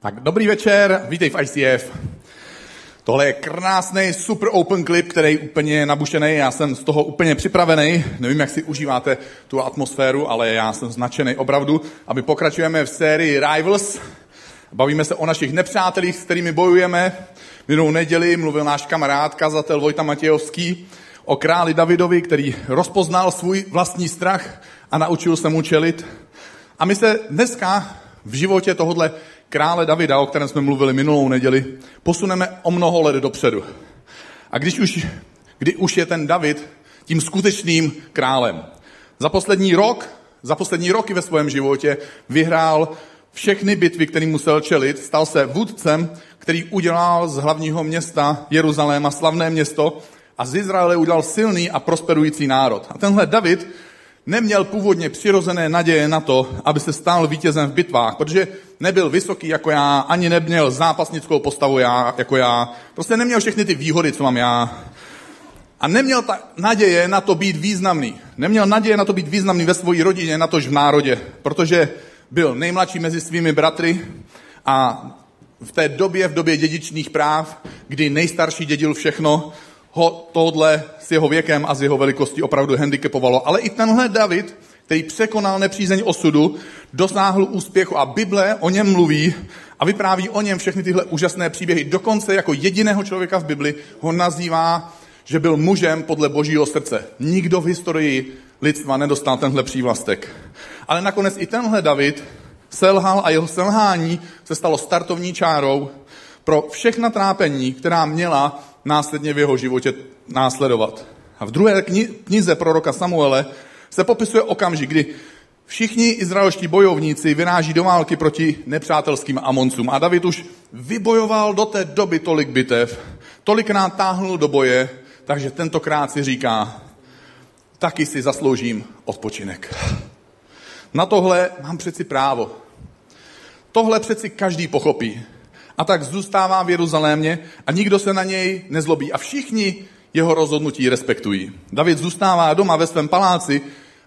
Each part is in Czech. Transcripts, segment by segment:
Tak dobrý večer, vítej v ICF. Tohle je krásný super open clip, který je úplně nabušený. Já jsem z toho úplně připravený. Nevím, jak si užíváte tu atmosféru, ale já jsem značený opravdu, aby pokračujeme v sérii Rivals. Bavíme se o našich nepřátelích, s kterými bojujeme. Minulou neděli mluvil náš kamarád, kazatel Vojta Matějovský, o králi Davidovi, který rozpoznal svůj vlastní strach a naučil se mu čelit. A my se dneska v životě tohohle krále Davida, o kterém jsme mluvili minulou neděli, posuneme o mnoho let dopředu. A když už, kdy už je ten David tím skutečným králem. Za poslední rok, za poslední roky ve svém životě vyhrál všechny bitvy, který musel čelit, stal se vůdcem, který udělal z hlavního města Jeruzaléma slavné město a z Izraele udělal silný a prosperující národ. A tenhle David neměl původně přirozené naděje na to, aby se stál vítězem v bitvách, protože nebyl vysoký jako já, ani neměl zápasnickou postavu já, jako já. Prostě neměl všechny ty výhody, co mám já. A neměl ta naděje na to být významný. Neměl naděje na to být významný ve své rodině, na tož v národě, protože byl nejmladší mezi svými bratry a v té době, v době dědičných práv, kdy nejstarší dědil všechno, ho tohle s jeho věkem a s jeho velikostí opravdu handicapovalo. Ale i tenhle David, který překonal nepřízeň osudu, dosáhl úspěchu a Bible o něm mluví a vypráví o něm všechny tyhle úžasné příběhy. Dokonce jako jediného člověka v Bibli ho nazývá, že byl mužem podle božího srdce. Nikdo v historii lidstva nedostal tenhle přívlastek. Ale nakonec i tenhle David selhal a jeho selhání se stalo startovní čárou pro všechna trápení, která měla následně v jeho životě následovat. A v druhé knize proroka Samuele se popisuje okamžik, kdy všichni izraelští bojovníci vyráží do války proti nepřátelským Amoncům. A David už vybojoval do té doby tolik bitev, tolikrát táhnul do boje, takže tentokrát si říká, taky si zasloužím odpočinek. Na tohle mám přeci právo. Tohle přeci každý pochopí. A tak zůstává v Jeruzalémě a nikdo se na něj nezlobí. A všichni jeho rozhodnutí respektují. David zůstává doma ve svém paláci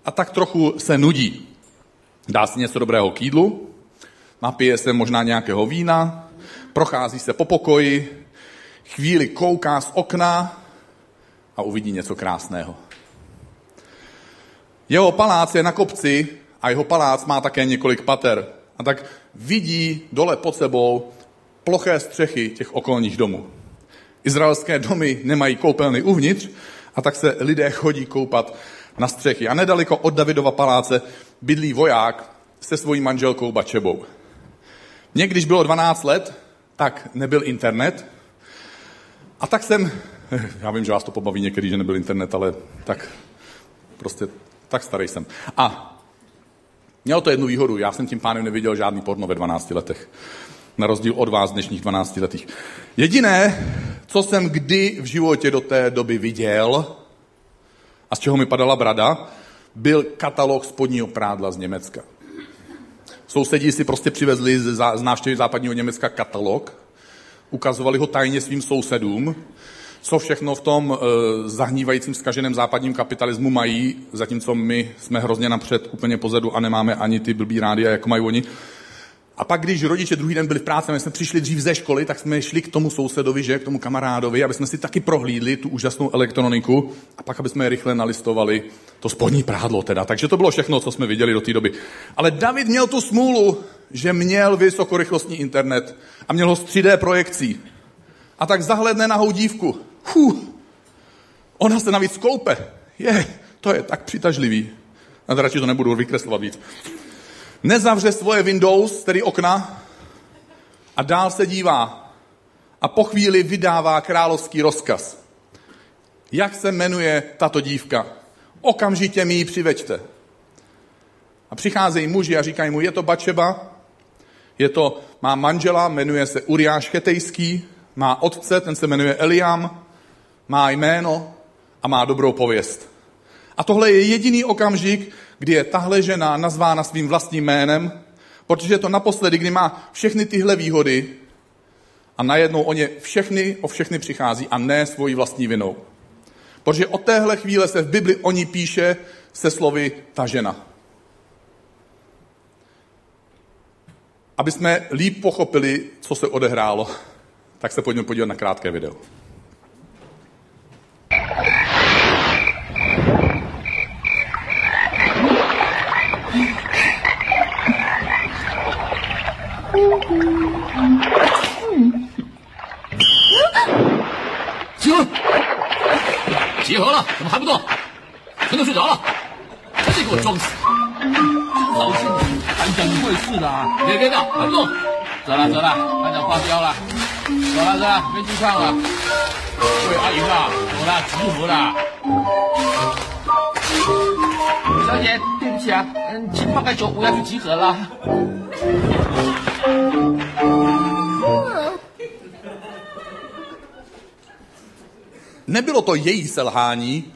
a tak trochu se nudí. Dá si něco dobrého k jídlu, napije se možná nějakého vína, prochází se po pokoji, chvíli kouká z okna a uvidí něco krásného. Jeho palác je na kopci a jeho palác má také několik pater. A tak vidí dole pod sebou ploché střechy těch okolních domů. Izraelské domy nemají koupelny uvnitř a tak se lidé chodí koupat na střechy. A nedaleko od Davidova paláce bydlí voják se svojí manželkou Bačebou. Mně, když bylo 12 let, tak nebyl internet. A tak jsem, já vím, že vás to pobaví někdy, že nebyl internet, ale tak prostě tak starý jsem. A mělo to jednu výhodu, já jsem tím pánem neviděl žádný porno ve 12 letech na rozdíl od vás dnešních 12 letých. Jediné, co jsem kdy v životě do té doby viděl a z čeho mi padala brada, byl katalog spodního prádla z Německa. Sousedí si prostě přivezli z, návštěvy západního Německa katalog, ukazovali ho tajně svým sousedům, co všechno v tom e, zahnívajícím zkaženém západním kapitalismu mají, zatímco my jsme hrozně napřed, úplně pozadu a nemáme ani ty blbý rádia, jako mají oni. A pak, když rodiče druhý den byli v práci, my jsme přišli dřív ze školy, tak jsme šli k tomu sousedovi, že, k tomu kamarádovi, aby jsme si taky prohlídli tu úžasnou elektroniku a pak, aby jsme je rychle nalistovali to spodní prádlo teda. Takže to bylo všechno, co jsme viděli do té doby. Ale David měl tu smůlu, že měl vysokorychlostní internet a měl ho s 3D projekcí. A tak zahledne na dívku. Huh, ona se navíc koupe. Je, to je tak přitažlivý. A radši to nebudu vykreslovat víc nezavře svoje Windows, tedy okna, a dál se dívá. A po chvíli vydává královský rozkaz. Jak se jmenuje tato dívka? Okamžitě mi ji přiveďte. A přicházejí muži a říkají mu, je to Bačeba, je to, má manžela, jmenuje se Uriáš Chetejský, má otce, ten se jmenuje Eliam, má jméno a má dobrou pověst. A tohle je jediný okamžik, kdy je tahle žena nazvána svým vlastním jménem, protože je to naposledy, kdy má všechny tyhle výhody a najednou o ně všechny, o všechny přichází a ne svojí vlastní vinou. Protože od téhle chvíle se v Bibli o ní píše se slovy ta žena. aby jsme líp pochopili, co se odehrálo, tak se pojďme podívat na krátké video. 集合集合了，怎么还不动？全都睡着了，赶紧给我装死！老师，班长会事的啊！别别闹，还不动！走了走了，班长发飙了，走了走了，别去唱了。喂，阿莹啊，走了，集合了。小姐，对不起啊，嗯，请放开手，我要去集合了。Nebylo to její selhání,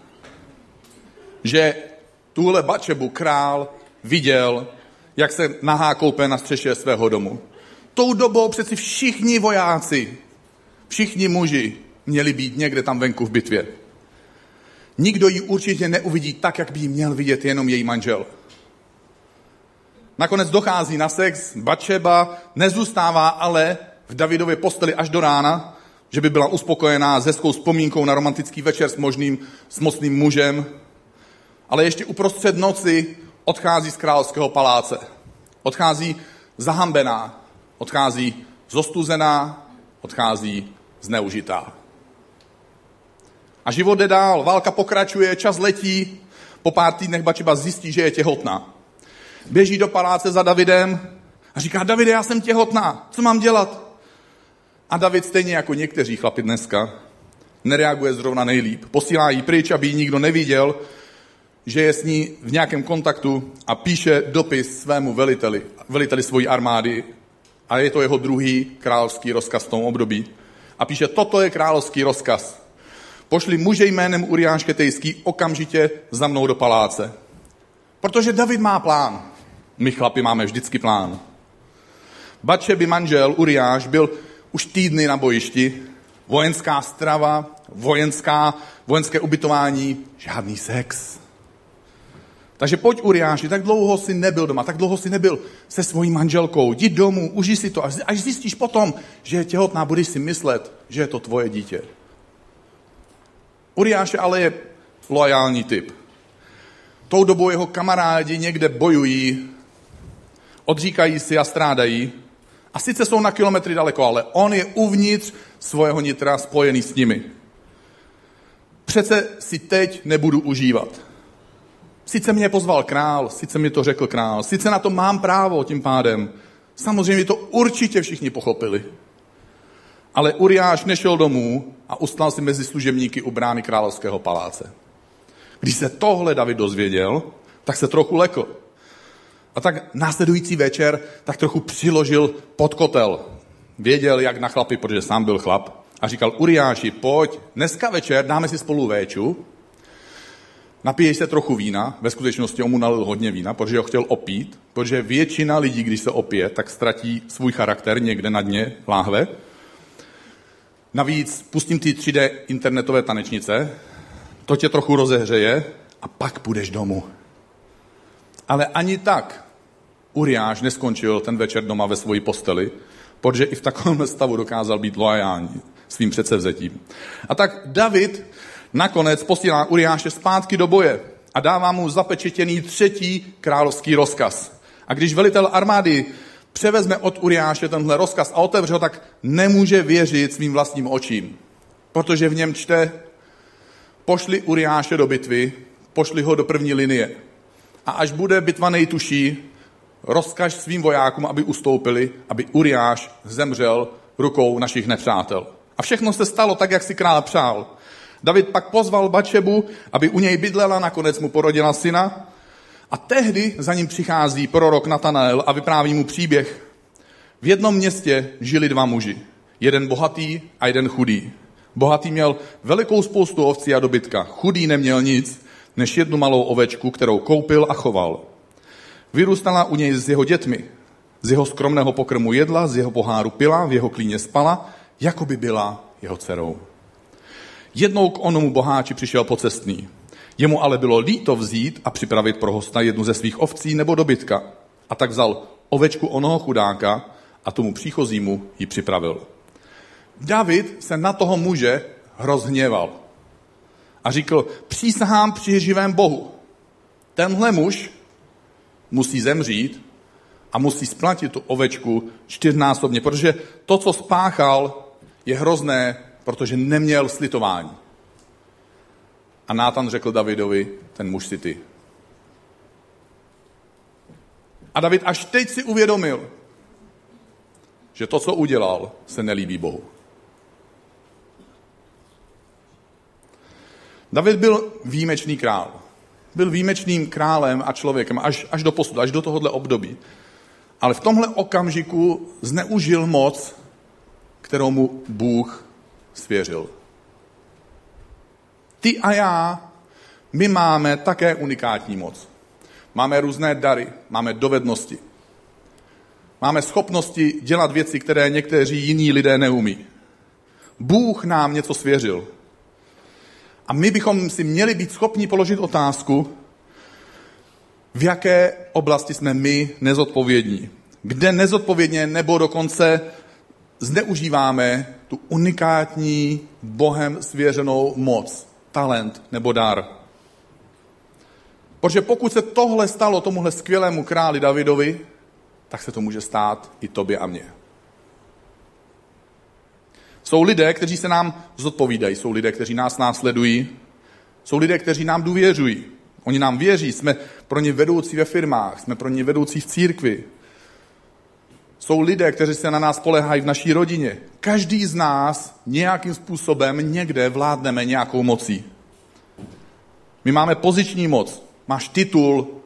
že tuhle Bačebu král viděl, jak se nahá koupe na střeše svého domu. Tou dobou přeci všichni vojáci, všichni muži měli být někde tam venku v bitvě. Nikdo ji určitě neuvidí tak, jak by ji měl vidět jenom její manžel. Nakonec dochází na sex, Bačeba nezůstává ale v Davidově posteli až do rána, že by byla uspokojená s hezkou vzpomínkou na romantický večer s možným, s mocným mužem, ale ještě uprostřed noci odchází z královského paláce. Odchází zahambená, odchází zostuzená, odchází zneužitá. A život jde dál, válka pokračuje, čas letí, po pár týdnech Bačeba zjistí, že je těhotná. Běží do paláce za Davidem a říká, Davide, já jsem těhotná, co mám dělat? A David stejně jako někteří chlapi dneska nereaguje zrovna nejlíp. Posílá jí pryč, aby ji nikdo neviděl, že je s ní v nějakém kontaktu a píše dopis svému veliteli, veliteli svojí armády a je to jeho druhý královský rozkaz v tom období. A píše, toto je královský rozkaz. Pošli muže jménem Uriáš Ketejský okamžitě za mnou do paláce. Protože David má plán. My chlapi máme vždycky plán. Bačeby manžel Uriáš byl už týdny na bojišti, vojenská strava, vojenská, vojenské ubytování, žádný sex. Takže pojď Uriáši, tak dlouho si nebyl doma, tak dlouho si nebyl se svojí manželkou, jdi domů, uži si to, až zjistíš potom, že je těhotná, budeš si myslet, že je to tvoje dítě. Uriáše ale je loajální typ. Tou dobou jeho kamarádi někde bojují, odříkají si a strádají, a sice jsou na kilometry daleko, ale on je uvnitř svého nitra spojený s nimi. Přece si teď nebudu užívat. Sice mě pozval král, sice mi to řekl král, sice na to mám právo tím pádem. Samozřejmě to určitě všichni pochopili. Ale Uriáš nešel domů a ustal si mezi služebníky u brány královského paláce. Když se tohle David dozvěděl, tak se trochu lekl. A tak následující večer tak trochu přiložil pod kotel. Věděl, jak na chlapy, protože sám byl chlap. A říkal, Uriáši, pojď, dneska večer dáme si spolu véču, napiješ se trochu vína, ve skutečnosti on mu nalil hodně vína, protože ho chtěl opít, protože většina lidí, když se opije, tak ztratí svůj charakter někde na dně láhve. Navíc pustím ty 3D internetové tanečnice, to tě trochu rozehřeje a pak půjdeš domů. Ale ani tak Uriáš neskončil ten večer doma ve svoji posteli, protože i v takovém stavu dokázal být loajální svým předsevzetím. A tak David nakonec posílá Uriáše zpátky do boje a dává mu zapečetěný třetí královský rozkaz. A když velitel armády převezme od Uriáše tenhle rozkaz a otevře ho, tak nemůže věřit svým vlastním očím. Protože v něm čte, pošli Uriáše do bitvy, pošli ho do první linie. A až bude bitva nejtuší, rozkaž svým vojákům, aby ustoupili, aby Uriáš zemřel rukou našich nepřátel. A všechno se stalo tak, jak si král přál. David pak pozval Bačebu, aby u něj bydlela, nakonec mu porodila syna. A tehdy za ním přichází prorok Natanael a vypráví mu příběh. V jednom městě žili dva muži. Jeden bohatý a jeden chudý. Bohatý měl velikou spoustu ovcí a dobytka. Chudý neměl nic, než jednu malou ovečku, kterou koupil a choval. Vyrůstala u něj s jeho dětmi. Z jeho skromného pokrmu jedla, z jeho poháru pila, v jeho klíně spala, jako by byla jeho dcerou. Jednou k onomu boháči přišel pocestný. Jemu ale bylo líto vzít a připravit pro hosta jednu ze svých ovcí nebo dobytka. A tak vzal ovečku onoho chudáka a tomu příchozímu ji připravil. David se na toho muže rozhněval a řekl, přísahám při živém Bohu. Tenhle muž musí zemřít a musí splatit tu ovečku čtyřnásobně, protože to, co spáchal, je hrozné, protože neměl slitování. A Nátan řekl Davidovi, ten muž si ty. A David až teď si uvědomil, že to, co udělal, se nelíbí Bohu. David byl výjimečný král. Byl výjimečným králem a člověkem až, až do posud, až do tohohle období. Ale v tomhle okamžiku zneužil moc, kterou mu Bůh svěřil. Ty a já, my máme také unikátní moc. Máme různé dary, máme dovednosti. Máme schopnosti dělat věci, které někteří jiní lidé neumí. Bůh nám něco svěřil. A my bychom si měli být schopni položit otázku, v jaké oblasti jsme my nezodpovědní. Kde nezodpovědně nebo dokonce zneužíváme tu unikátní Bohem svěřenou moc, talent nebo dar. Protože pokud se tohle stalo tomuhle skvělému králi Davidovi, tak se to může stát i tobě a mně. Jsou lidé, kteří se nám zodpovídají, jsou lidé, kteří nás následují, jsou lidé, kteří nám důvěřují. Oni nám věří, jsme pro ně vedoucí ve firmách, jsme pro ně vedoucí v církvi. Jsou lidé, kteří se na nás polehají v naší rodině. Každý z nás nějakým způsobem někde vládneme nějakou mocí. My máme poziční moc. Máš titul,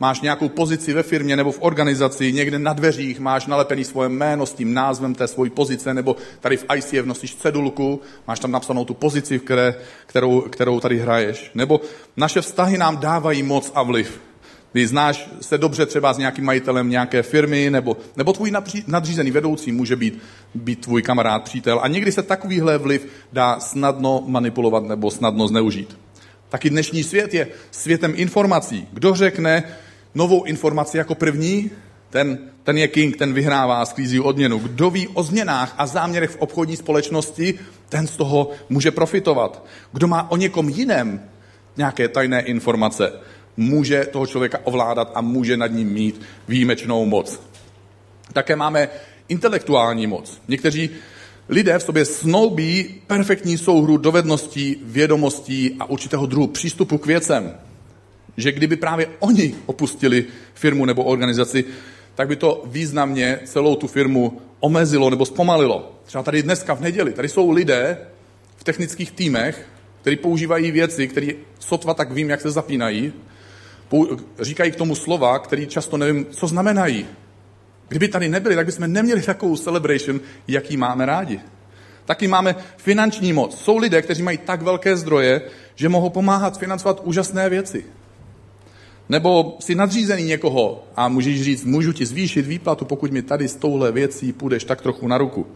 máš nějakou pozici ve firmě nebo v organizaci, někde na dveřích máš nalepený svoje jméno s tím názvem té svojí pozice, nebo tady v ICF nosíš cedulku, máš tam napsanou tu pozici, které, kterou, kterou tady hraješ. Nebo naše vztahy nám dávají moc a vliv. Když znáš se dobře třeba s nějakým majitelem nějaké firmy, nebo, nebo tvůj nadřízený vedoucí může být, být tvůj kamarád, přítel. A někdy se takovýhle vliv dá snadno manipulovat nebo snadno zneužít. Taky dnešní svět je světem informací. Kdo řekne, novou informaci jako první, ten, ten je king, ten vyhrává, sklízí odměnu. Kdo ví o změnách a záměrech v obchodní společnosti, ten z toho může profitovat. Kdo má o někom jiném nějaké tajné informace, může toho člověka ovládat a může nad ním mít výjimečnou moc. Také máme intelektuální moc. Někteří lidé v sobě snoubí perfektní souhru dovedností, vědomostí a určitého druhu přístupu k věcem že kdyby právě oni opustili firmu nebo organizaci, tak by to významně celou tu firmu omezilo nebo zpomalilo. Třeba tady dneska v neděli, tady jsou lidé v technických týmech, kteří používají věci, které sotva tak vím, jak se zapínají, říkají k tomu slova, který často nevím, co znamenají. Kdyby tady nebyli, tak bychom neměli takovou celebration, jaký máme rádi. Taky máme finanční moc. Jsou lidé, kteří mají tak velké zdroje, že mohou pomáhat financovat úžasné věci. Nebo si nadřízený někoho a můžeš říct, můžu ti zvýšit výplatu, pokud mi tady s touhle věcí půjdeš tak trochu na ruku.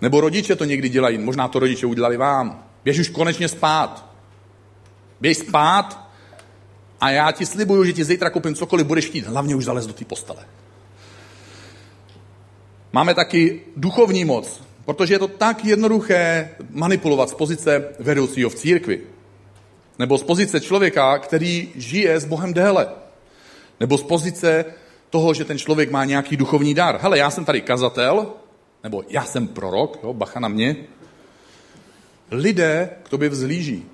Nebo rodiče to někdy dělají, možná to rodiče udělali vám. Běž už konečně spát. Běž spát a já ti slibuju, že ti zítra koupím cokoliv budeš chtít. Hlavně už zalez do té postele. Máme taky duchovní moc, protože je to tak jednoduché manipulovat z pozice vedoucího v církvi. Nebo z pozice člověka, který žije s Bohem déle. Nebo z pozice toho, že ten člověk má nějaký duchovní dar. Hele, já jsem tady kazatel, nebo já jsem prorok, jo, bacha na mě. Lidé k tobě vzlíží.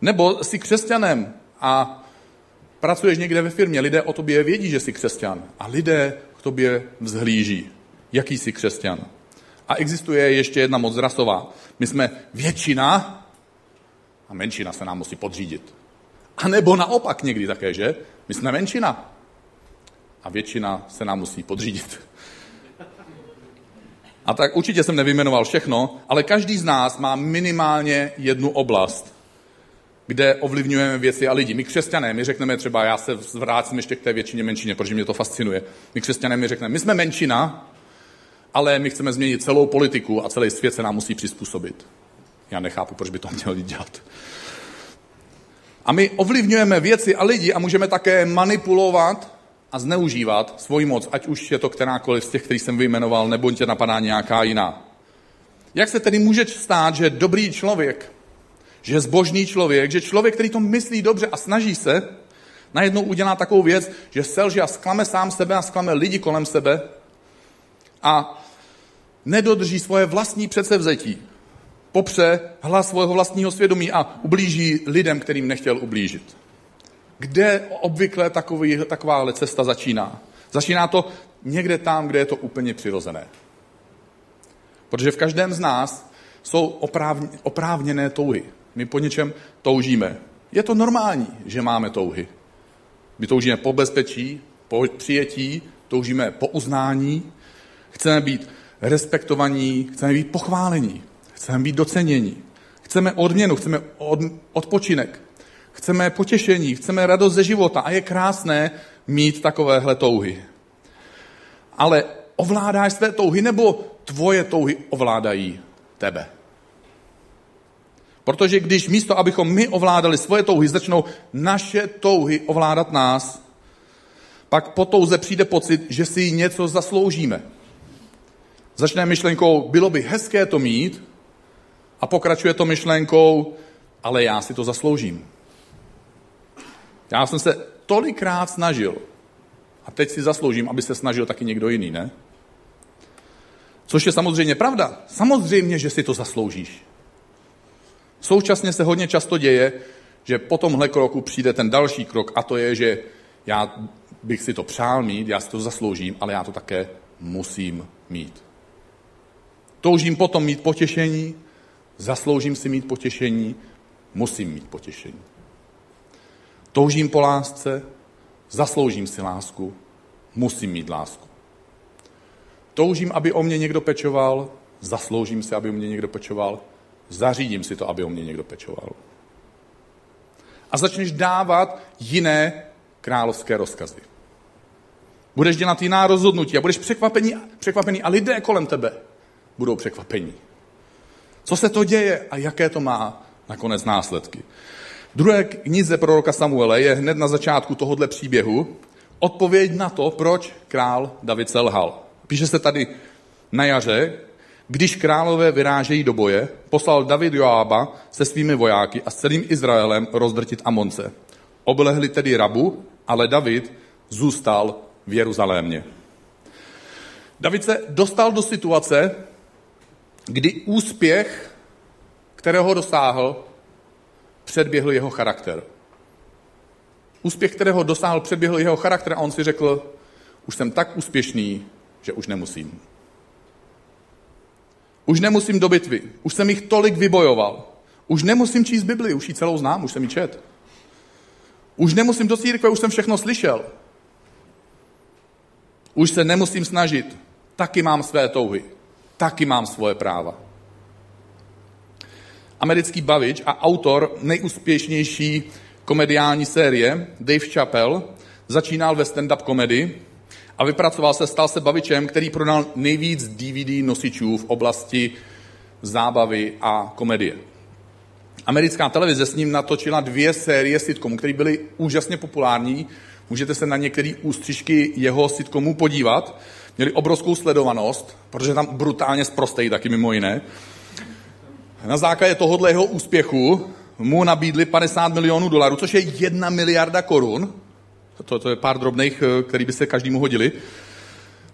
Nebo jsi křesťanem a pracuješ někde ve firmě, lidé o tobě vědí, že jsi křesťan a lidé k tobě vzhlíží. Jaký jsi křesťan? A existuje ještě jedna moc rasová. My jsme většina a menšina se nám musí podřídit. A nebo naopak někdy také, že? My jsme menšina a většina se nám musí podřídit. A tak určitě jsem nevyjmenoval všechno, ale každý z nás má minimálně jednu oblast, kde ovlivňujeme věci a lidi. My křesťané, my řekneme třeba, já se vrátím ještě k té většině menšině, protože mě to fascinuje. My křesťané, my řekneme, my jsme menšina, ale my chceme změnit celou politiku a celý svět se nám musí přizpůsobit. Já nechápu, proč by to měli dělat. A my ovlivňujeme věci a lidi a můžeme také manipulovat a zneužívat svoji moc, ať už je to kterákoliv z těch, který jsem vyjmenoval, nebo tě napadá nějaká jiná. Jak se tedy může stát, že dobrý člověk, že zbožný člověk, že člověk, který to myslí dobře a snaží se, najednou udělá takovou věc, že selže a sklame sám sebe a sklame lidi kolem sebe a nedodrží svoje vlastní předsevzetí, popře hlas svého vlastního svědomí a ublíží lidem, kterým nechtěl ublížit. Kde obvykle takový, takováhle cesta začíná? Začíná to někde tam, kde je to úplně přirozené. Protože v každém z nás jsou oprávně, oprávněné touhy. My po něčem toužíme. Je to normální, že máme touhy. My toužíme po bezpečí, po přijetí, toužíme po uznání, chceme být respektovaní, chceme být pochválení, chceme být docenění, chceme odměnu, chceme od, odpočinek, chceme potěšení, chceme radost ze života a je krásné mít takovéhle touhy. Ale ovládáš své touhy nebo tvoje touhy ovládají tebe? Protože když místo, abychom my ovládali svoje touhy, začnou naše touhy ovládat nás, pak po touze přijde pocit, že si něco zasloužíme. Začne myšlenkou, bylo by hezké to mít, a pokračuje to myšlenkou, ale já si to zasloužím. Já jsem se tolikrát snažil a teď si zasloužím, aby se snažil taky někdo jiný, ne? Což je samozřejmě pravda. Samozřejmě, že si to zasloužíš. Současně se hodně často děje, že po tomhle kroku přijde ten další krok a to je, že já bych si to přál mít, já si to zasloužím, ale já to také musím mít. Toužím potom mít potěšení, zasloužím si mít potěšení, musím mít potěšení. Toužím po lásce, zasloužím si lásku, musím mít lásku. Toužím, aby o mě někdo pečoval, zasloužím si, aby o mě někdo pečoval, zařídím si to, aby o mě někdo pečoval. A začneš dávat jiné královské rozkazy. Budeš dělat jiná rozhodnutí a budeš překvapený, překvapený a lidé kolem tebe budou překvapení. Co se to děje a jaké to má nakonec následky. Druhé knize proroka Samuele je hned na začátku tohohle příběhu odpověď na to, proč král David selhal. Píše se tady na jaře, když králové vyrážejí do boje, poslal David Joába se svými vojáky a s celým Izraelem rozdrtit Amonce. Oblehli tedy Rabu, ale David zůstal v Jeruzalémě. David se dostal do situace, kdy úspěch, kterého dosáhl, předběhl jeho charakter. Úspěch, kterého dosáhl, předběhl jeho charakter a on si řekl, už jsem tak úspěšný, že už nemusím. Už nemusím do bitvy. Už jsem jich tolik vybojoval. Už nemusím číst Bibli, už ji celou znám, už jsem ji čet. Už nemusím do církve, už jsem všechno slyšel. Už se nemusím snažit. Taky mám své touhy. Taky mám svoje práva. Americký bavič a autor nejúspěšnější komediální série Dave Chappelle začínal ve stand-up komedii a vypracoval se, stal se bavičem, který prodal nejvíc DVD nosičů v oblasti zábavy a komedie. Americká televize s ním natočila dvě série sitcomů, které byly úžasně populární. Můžete se na některé ústřižky jeho sitcomů podívat. Měli obrovskou sledovanost, protože tam brutálně zprostejí taky mimo jiné. Na základě tohohle jeho úspěchu mu nabídli 50 milionů dolarů, což je jedna miliarda korun, to, to je pár drobných, eh, který by se každému hodili.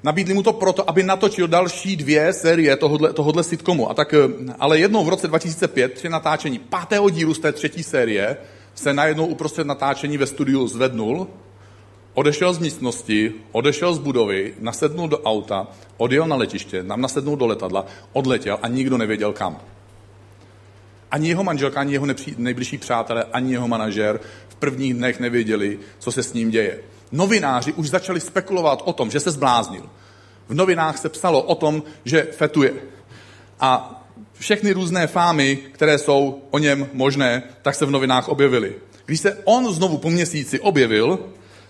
Nabídli mu to proto, aby natočil další dvě série tohodle, tohodle sitcomu. A tak, eh, ale jednou v roce 2005 při natáčení pátého dílu z té třetí série se najednou uprostřed natáčení ve studiu zvednul, odešel z místnosti, odešel z budovy, nasednul do auta, odjel na letiště, nám nasednul do letadla, odletěl a nikdo nevěděl kam. Ani jeho manželka, ani jeho nejbližší přátelé, ani jeho manažer v prvních dnech nevěděli, co se s ním děje. Novináři už začali spekulovat o tom, že se zbláznil. V novinách se psalo o tom, že fetuje. A všechny různé fámy, které jsou o něm možné, tak se v novinách objevily. Když se on znovu po měsíci objevil,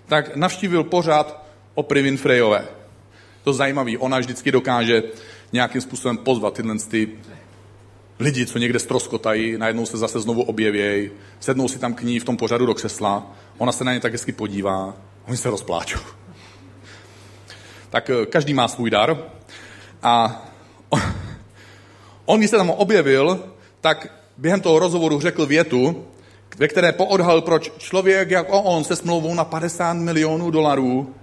tak navštívil pořád o Privin Frejové. To je zajímavé, ona vždycky dokáže nějakým způsobem pozvat tyhle ty lidi, co někde stroskotají, najednou se zase znovu objevějí, sednou si tam k ní v tom pořadu do křesla, ona se na ně tak hezky podívá, oni se rozpláčou. tak eh, každý má svůj dar. A on, když se tam objevil, tak během toho rozhovoru řekl větu, ve které poodhal, proč člověk jako on se smlouvou na 50 milionů dolarů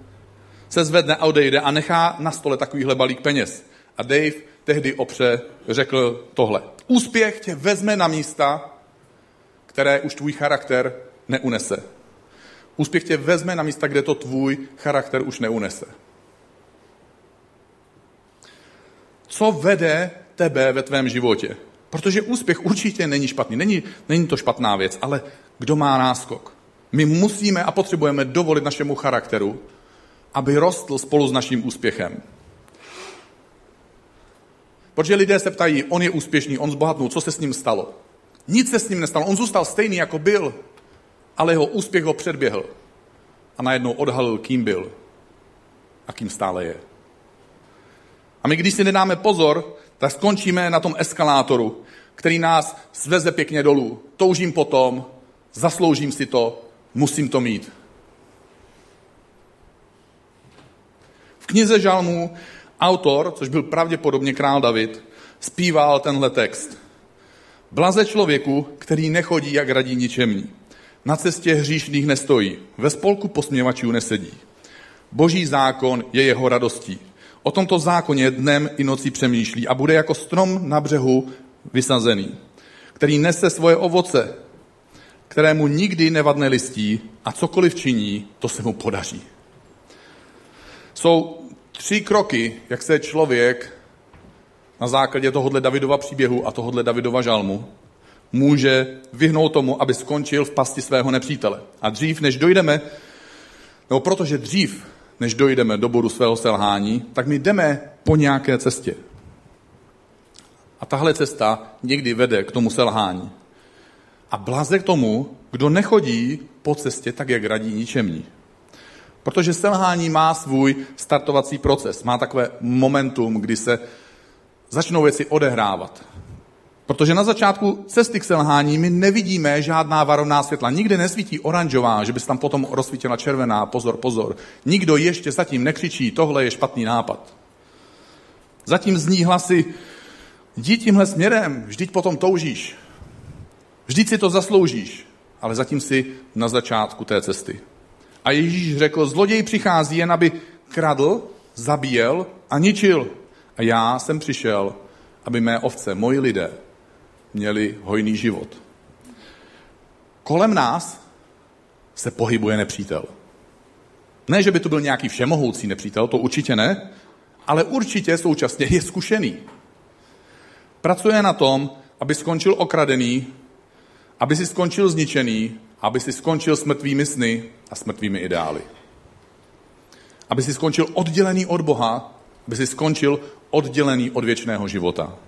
se zvedne a odejde a nechá na stole takovýhle balík peněz. A Dave tehdy opře řekl tohle. Úspěch tě vezme na místa, které už tvůj charakter neunese. Úspěch tě vezme na místa, kde to tvůj charakter už neunese. Co vede tebe ve tvém životě? Protože úspěch určitě není špatný, není, není to špatná věc, ale kdo má náskok? My musíme a potřebujeme dovolit našemu charakteru, aby rostl spolu s naším úspěchem. Protože lidé se ptají, on je úspěšný, on zbohatnul, co se s ním stalo? Nic se s ním nestalo, on zůstal stejný, jako byl, ale jeho úspěch ho předběhl a najednou odhalil, kým byl a kým stále je. A my, když si nedáme pozor, tak skončíme na tom eskalátoru, který nás sveze pěkně dolů. Toužím potom, zasloužím si to, musím to mít. V knize Žalmů autor, což byl pravděpodobně král David, zpíval tenhle text. Blaze člověku, který nechodí jak radí ničemní. Na cestě hříšných nestojí, ve spolku posměvačů nesedí. Boží zákon je jeho radostí. O tomto zákoně dnem i nocí přemýšlí a bude jako strom na břehu vysazený, který nese svoje ovoce, kterému nikdy nevadne listí a cokoliv činí, to se mu podaří. Jsou tři kroky, jak se člověk na základě tohohle Davidova příběhu a tohohle Davidova žalmu může vyhnout tomu, aby skončil v pasti svého nepřítele. A dřív, než dojdeme, nebo protože dřív, než dojdeme do bodu svého selhání, tak my jdeme po nějaké cestě. A tahle cesta někdy vede k tomu selhání. A blaze k tomu, kdo nechodí po cestě tak, jak radí ničemní. Protože selhání má svůj startovací proces, má takové momentum, kdy se začnou věci odehrávat. Protože na začátku cesty k selhání my nevidíme žádná varovná světla. Nikde nesvítí oranžová, že by se tam potom rozsvítila červená, pozor, pozor. Nikdo ještě zatím nekřičí, tohle je špatný nápad. Zatím zní hlasy, jdi tímhle směrem, vždyť potom toužíš. Vždyť si to zasloužíš, ale zatím si na začátku té cesty. A Ježíš řekl, zloděj přichází jen, aby kradl, zabíjel a ničil. A já jsem přišel, aby mé ovce, moji lidé, měli hojný život. Kolem nás se pohybuje nepřítel. Ne, že by to byl nějaký všemohoucí nepřítel, to určitě ne, ale určitě současně je zkušený. Pracuje na tom, aby skončil okradený, aby si skončil zničený, aby si skončil s mrtvými sny a s mrtvými ideály. Aby si skončil oddělený od Boha, aby si skončil oddělený od věčného života.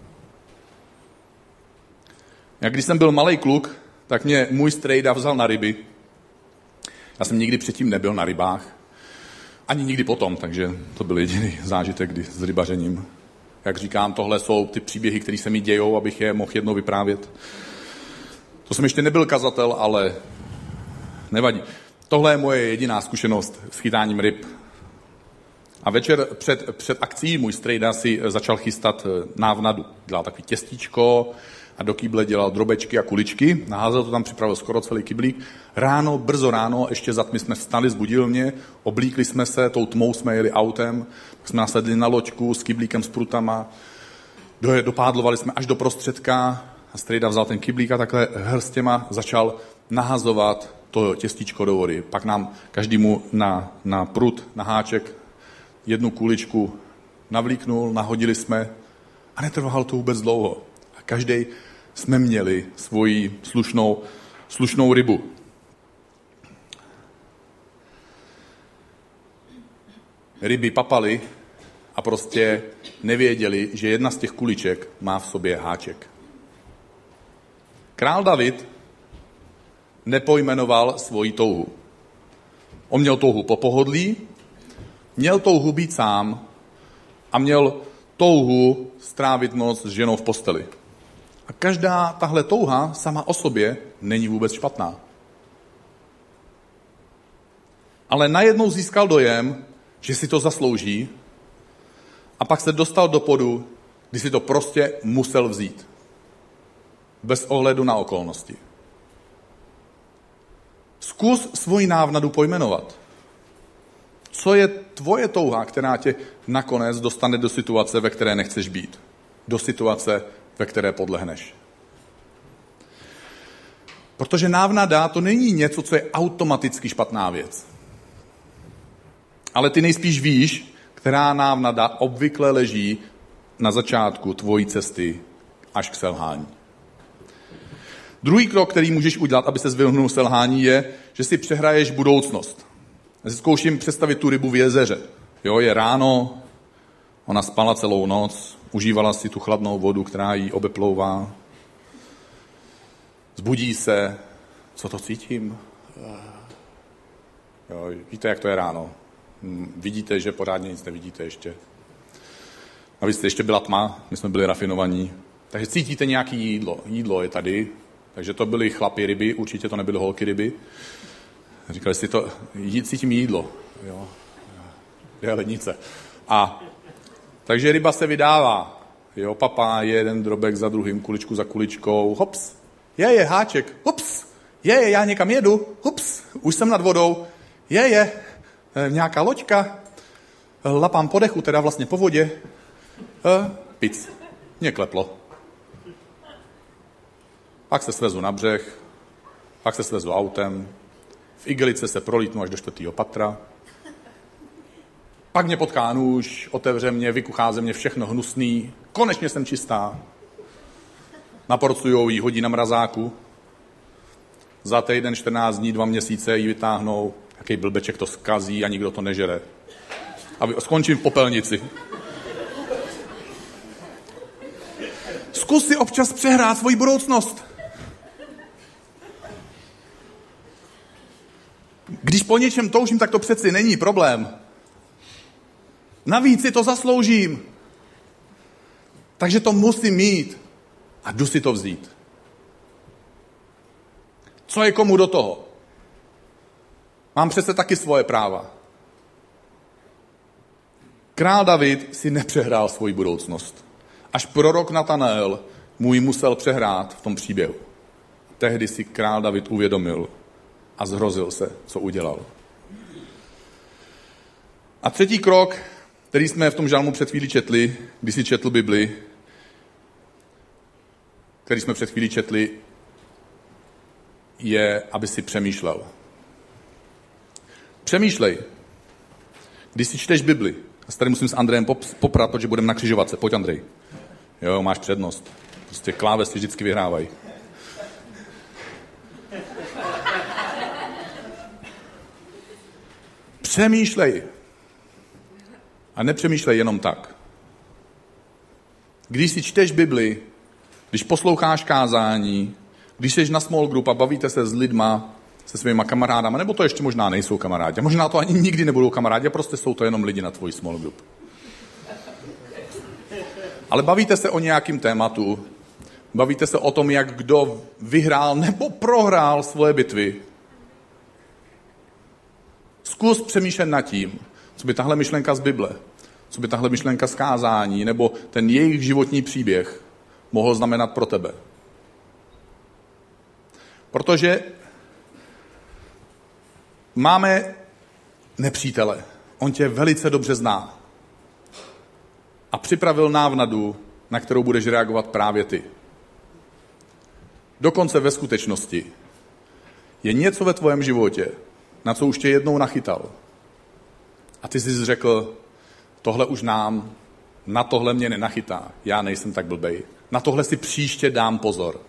Jak když jsem byl malý kluk, tak mě můj strejda vzal na ryby. Já jsem nikdy předtím nebyl na rybách. Ani nikdy potom, takže to byl jediný zážitek kdy, s rybařením. Jak říkám, tohle jsou ty příběhy, které se mi dějou, abych je mohl jednou vyprávět. To jsem ještě nebyl kazatel, ale nevadí. Tohle je moje jediná zkušenost s chytáním ryb. A večer před, před akcí můj strejda si začal chystat eh, návnadu. Dělal takový těstíčko, a do kýble dělal drobečky a kuličky, naházel to tam, připravil skoro celý kyblík. Ráno, brzo ráno, ještě za tmy jsme vstali, zbudil mě, oblíkli jsme se, tou tmou jsme jeli autem, pak jsme nasedli na loďku s kyblíkem s prutama, dopádlovali jsme až do prostředka a strejda vzal ten kyblík a takhle hrstěma začal nahazovat to těstíčko do vody. Pak nám každému na, na prut, na háček jednu kuličku navlíknul, nahodili jsme a netrvalo to vůbec dlouho. Každý jsme měli svoji slušnou, slušnou rybu. Ryby papaly a prostě nevěděli, že jedna z těch kuliček má v sobě háček. Král David nepojmenoval svoji touhu. On měl touhu po pohodlí, měl touhu být sám a měl touhu strávit noc s ženou v posteli. A každá tahle touha sama o sobě není vůbec špatná. Ale najednou získal dojem, že si to zaslouží a pak se dostal do podu, kdy si to prostě musel vzít. Bez ohledu na okolnosti. Zkus svoji návnadu pojmenovat. Co je tvoje touha, která tě nakonec dostane do situace, ve které nechceš být? Do situace, ve které podlehneš. Protože návnada to není něco, co je automaticky špatná věc. Ale ty nejspíš víš, která návnada obvykle leží na začátku tvojí cesty až k selhání. Druhý krok, který můžeš udělat, aby se vyhnul selhání, je, že si přehraješ budoucnost. Já si zkouším představit tu rybu v jezeře. Jo, je ráno, ona spala celou noc, užívala si tu chladnou vodu, která jí obeplouvá. Zbudí se, co to cítím? Jo, víte, jak to je ráno. Vidíte, že pořádně nic nevidíte ještě. A vy jste ještě byla tma, my jsme byli rafinovaní. Takže cítíte nějaký jídlo. Jídlo je tady, takže to byly chlapy ryby, určitě to nebyly holky ryby. Říkali si to, cítím jídlo. Jo. Je lednice. A takže ryba se vydává. Jo, papa je jeden drobek za druhým, kuličku za kuličkou. Hops, je, je, háček. Hops, je, je, já někam jedu. Hops, už jsem nad vodou. Je, je, e, nějaká loďka. Lapám po dechu, teda vlastně po vodě. E, pic. Mě kleplo. Pak se svezu na břeh, pak se svezu autem, v igelice se prolítnu až do čtvrtého patra, pak mě potká nůž, otevře mě, vykuchá ze mě všechno hnusný, konečně jsem čistá. Naporcujou jí, hodí na mrazáku. Za týden, 14 dní, dva měsíce ji vytáhnou, jaký blbeček to skazí a nikdo to nežere. A skončím v popelnici. Zkus si občas přehrát svoji budoucnost. Když po něčem toužím, tak to přeci není problém. Navíc si to zasloužím. Takže to musím mít a jdu si to vzít. Co je komu do toho? Mám přece taky svoje práva. Král David si nepřehrál svoji budoucnost. Až prorok Natanael mu ji musel přehrát v tom příběhu. Tehdy si král David uvědomil a zhrozil se, co udělal. A třetí krok, který jsme v tom žalmu před chvíli četli, když si četl Bibli, který jsme před chvíli četli, je, aby si přemýšlel. Přemýšlej. Když si čteš Bibli, a tady musím s Andrejem poprat, protože budeme na křižovatce. Pojď, Andrej. Jo, máš přednost. Prostě klávesy vždycky vyhrávají. Přemýšlej. A nepřemýšlej jenom tak. Když si čteš Bibli, když posloucháš kázání, když jsi na small group a bavíte se s lidma, se svýma kamarádama, nebo to ještě možná nejsou kamarádi, možná to ani nikdy nebudou kamarádi, prostě jsou to jenom lidi na tvůj small group. Ale bavíte se o nějakým tématu, bavíte se o tom, jak kdo vyhrál nebo prohrál svoje bitvy. Zkus přemýšlet nad tím, co by tahle myšlenka z Bible, co by tahle myšlenka z kázání, nebo ten jejich životní příběh mohl znamenat pro tebe. Protože máme nepřítele. On tě velice dobře zná. A připravil návnadu, na kterou budeš reagovat právě ty. Dokonce ve skutečnosti je něco ve tvém životě, na co už tě jednou nachytal. A ty jsi řekl, tohle už nám, na tohle mě nenachytá, já nejsem tak blbej. Na tohle si příště dám pozor.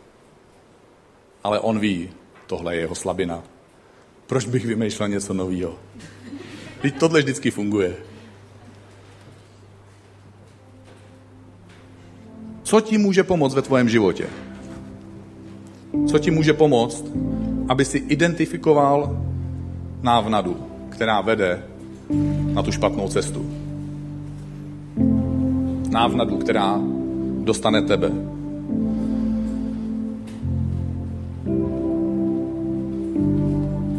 Ale on ví, tohle je jeho slabina. Proč bych vymýšlel něco nového? Teď tohle vždycky funguje. Co ti může pomoct ve tvém životě? Co ti může pomoct, aby si identifikoval návnadu, která vede na tu špatnou cestu? Návnadu, která dostane tebe.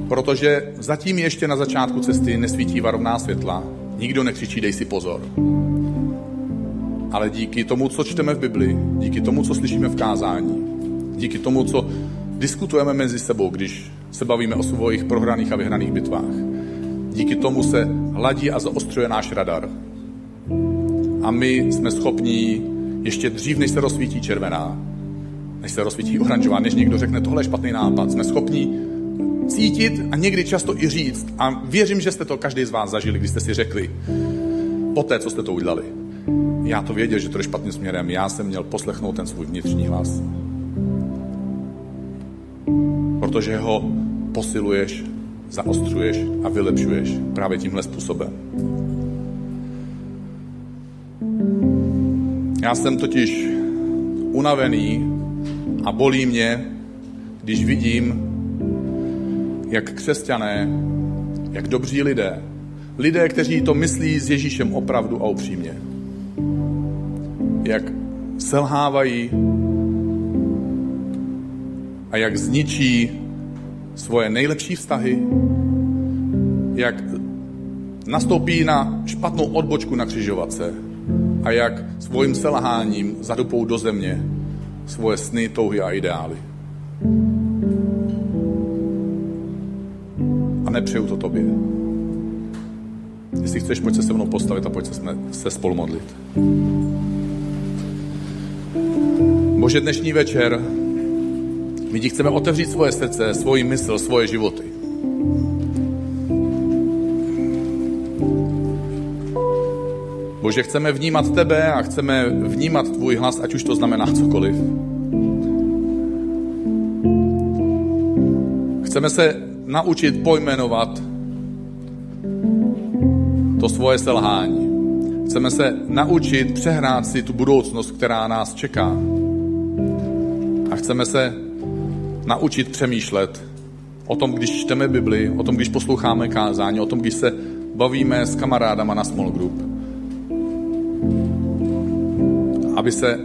Protože zatím ještě na začátku cesty nesvítí varovná světla, nikdo nekřičí dej si pozor. ale díky tomu, co čteme v Bibli, díky tomu, co slyšíme v kázání, díky tomu, co diskutujeme mezi sebou, když se bavíme o svých prohraných a vyhraných bitvách. Díky tomu se hladí a zaostřuje náš radar. A my jsme schopní ještě dřív, než se rozsvítí červená, než se rozsvítí oranžová, než někdo řekne, tohle je špatný nápad, jsme schopní cítit a někdy často i říct. A věřím, že jste to každý z vás zažili, když jste si řekli, po té, co jste to udělali. Já to věděl, že to je špatným směrem. Já jsem měl poslechnout ten svůj vnitřní hlas. Protože ho posiluješ, zaostřuješ a vylepšuješ právě tímhle způsobem. Já jsem totiž unavený a bolí mě, když vidím, jak křesťané, jak dobří lidé, lidé, kteří to myslí s Ježíšem opravdu a upřímně, jak selhávají a jak zničí svoje nejlepší vztahy, jak nastoupí na špatnou odbočku na křižovatce a jak svým selháním zadupou do země svoje sny, touhy a ideály. A nepřeju to tobě. Jestli chceš, pojď se se mnou postavit a pojď se, se spolu modlit. Bože, dnešní večer my ti chceme otevřít svoje srdce, svoji mysl, svoje životy. Bože, chceme vnímat tebe a chceme vnímat tvůj hlas, ať už to znamená cokoliv. Chceme se naučit pojmenovat to svoje selhání. Chceme se naučit přehrát si tu budoucnost, která nás čeká. A chceme se naučit přemýšlet o tom, když čteme Bibli, o tom, když posloucháme kázání, o tom, když se bavíme s kamarádama na small group. Aby se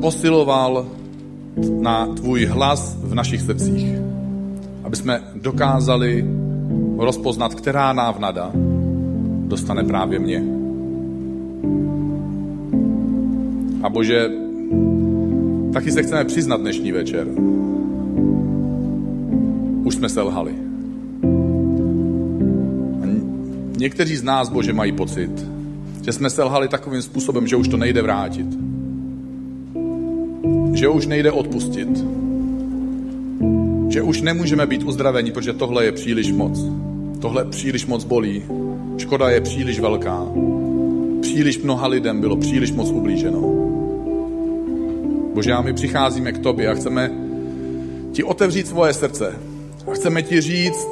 posiloval na tvůj hlas v našich srdcích. Aby jsme dokázali rozpoznat, která návnada dostane právě mě. A Bože, taky se chceme přiznat dnešní večer. Už jsme selhali. Někteří z nás, Bože, mají pocit, že jsme selhali takovým způsobem, že už to nejde vrátit. Že už nejde odpustit. Že už nemůžeme být uzdraveni, protože tohle je příliš moc. Tohle příliš moc bolí. Škoda je příliš velká. Příliš mnoha lidem bylo příliš moc ublíženo. Bože, a my přicházíme k tobě a chceme ti otevřít svoje srdce. A chceme ti říct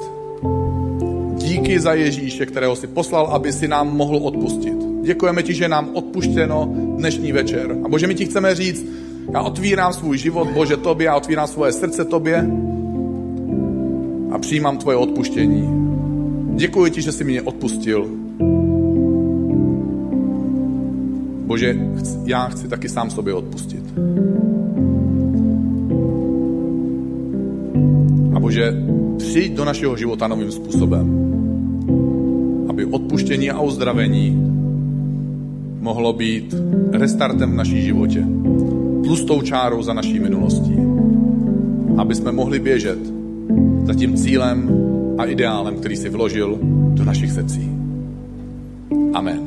díky za Ježíše, kterého si poslal, aby si nám mohl odpustit. Děkujeme ti, že nám odpuštěno dnešní večer. A Bože, my ti chceme říct, já otvírám svůj život, Bože, tobě, já otvírám svoje srdce tobě a přijímám tvoje odpuštění. Děkuji ti, že jsi mě odpustil. Bože, já chci taky sám sobě odpustit. A Bože, přijď do našeho života novým způsobem, aby odpuštění a uzdravení mohlo být restartem v naší životě, tlustou čárou za naší minulostí, aby jsme mohli běžet za tím cílem a ideálem, který si vložil do našich srdcí. Amen.